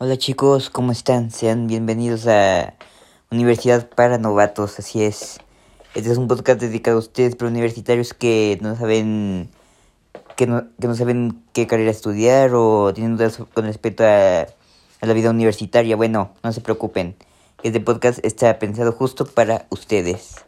Hola chicos, ¿cómo están? Sean bienvenidos a Universidad para Novatos, así es. Este es un podcast dedicado a ustedes, pero universitarios que no saben que no, que no saben qué carrera estudiar o tienen dudas con respecto a la vida universitaria. Bueno, no se preocupen. Este podcast está pensado justo para ustedes.